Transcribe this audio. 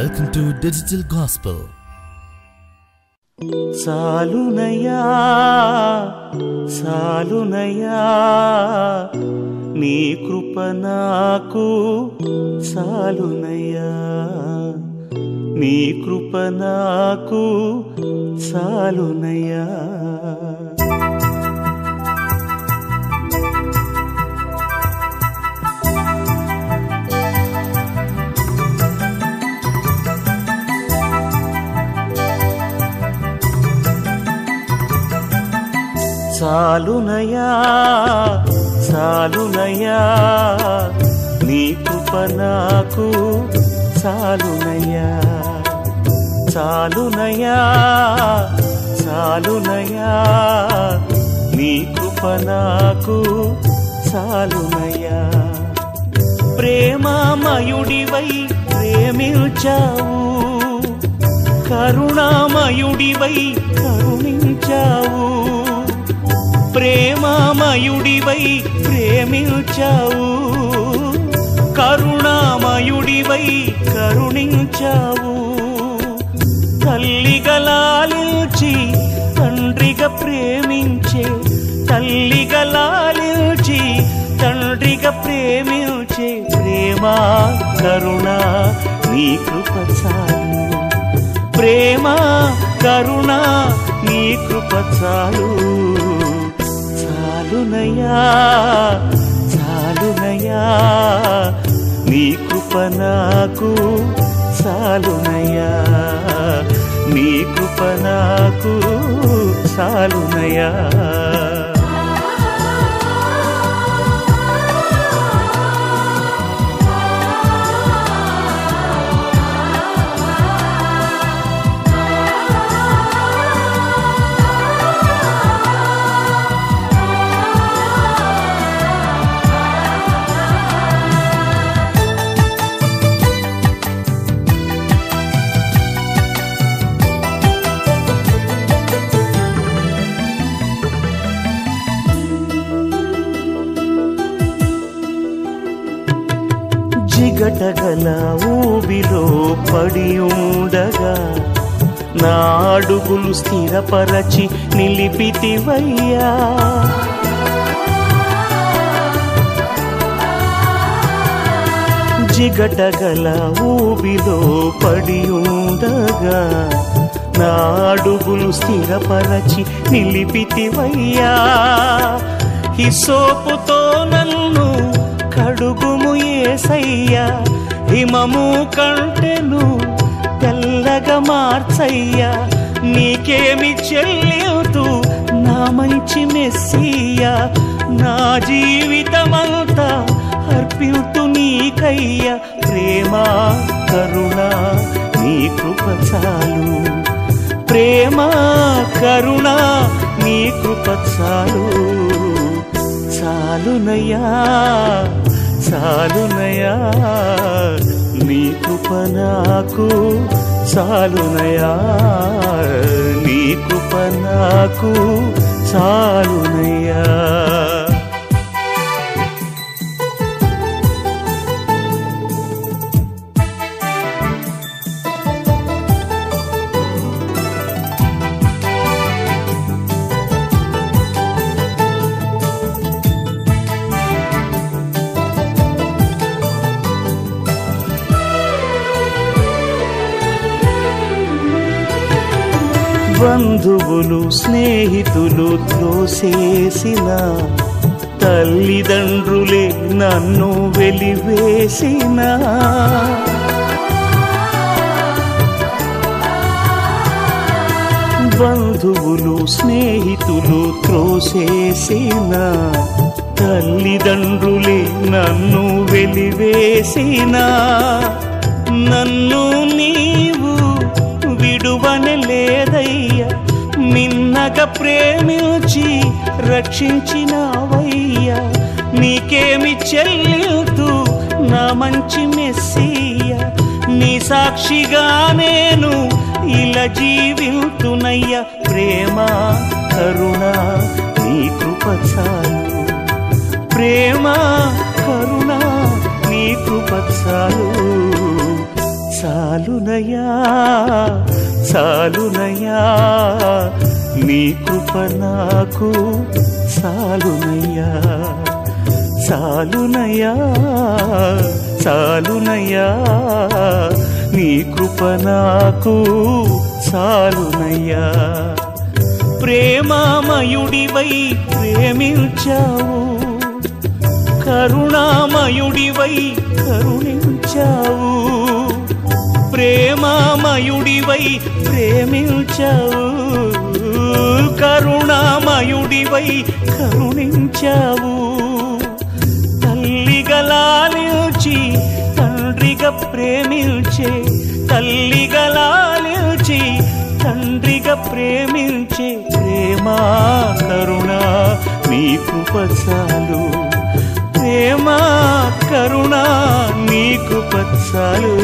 Welcome to digital gospel చాలునయ్యా చాలునయ్యా నీ కృప నాకు చాలునయ్యా నీ కృప నాకు చాలునయ్యా చాలునయా చాలునయా నీ కృప నాకు చాలునయా చాలునయా చాలునయా నీ కృప నాకు చాలునయా ప్రేమామయుడివై ప్రేమించావు కరుణామయుడివై కరుణించావు ప్రేమామయుడివై ప్రేమించావు. కరుణామయుడివై కరుణించావు. తల్లిగలాలిచి తండ్రిగా ప్రేమించే తల్లిగలాలిచి తండ్రిగా ప్రేమించే ప్రేమ కరుణ నీ కృప చాలు. ప్రేమ కరుణ నీ కృప చాలు. చాలునయా చాలునయా నీ కృప నాకు చాలునయా నీ కృప నాకు చాలునయా జిగటగల ఊబిలో పడి ఉండగా నా అడుగులు స్థిరపరచి నిలిపితివయ్యా. జిగటగల ఊబిలో పడి ఉండగా నా అడుగులు స్థిరపరచి నిలిపితివయ్యా. హిసోపుతో నన్ను అడుగుము ఏసయ్యా హిమము కంటెను తెల్లగా మార్చయ్యా. నీకేమి చెల్లితూ నా మంచి మెస్సియా. నా జీవితమంతా అర్పితు నీకయ్యా. ప్రేమ కరుణ నీ కృప చాలు. ప్రేమ కరుణ నీ కృప చాలు. చాలునయ్యా. చాలునయా? నీ కృప నాకు చాలునయా? నీ కృప నాకు చాలునయా? బంధువులు స్నేహితులు త్రోసేసిన తల్లిదండ్రులే నన్ను వెలివేసిన. బంధువులు స్నేహితులు త్రోసేసిన తల్లిదండ్రులే నన్ను వెలివేసిన. నన్ను మిన్నగా ప్రేమించి రక్షించినావయ్యా. నీకేమి చెల్లితూ నా మంచి మెస్సీయ. నీ సాక్షిగా నేను ఇలా జీవితునయ్యా. ప్రేమ కరుణ నీ కృప చాలు. ప్రేమ కరుణ నీ కృప చాలు. చాలునయ్యా చాలునయ్యా. నీ కృప నాకు సాలునయ్యా సాలునయ్యా సాలునయ్యా. నీ కృప నాకు సాలునయ్యా. ప్రేమామయుడివై ప్రేమించావు కరుణామయుడివై కరుణించావు ప్రేమామయుడివై ప్రేమించావు. కరుణామయుడివై కరుణించావు. తల్లిగా లాలించి తండ్రిగా ప్రేమించే తల్లిగా లాలించి తండ్రిగా ప్రేమించే ప్రేమా కరుణ నీకు పచ్చాలు. ప్రేమా కరుణ నీకు పచ్చాలు.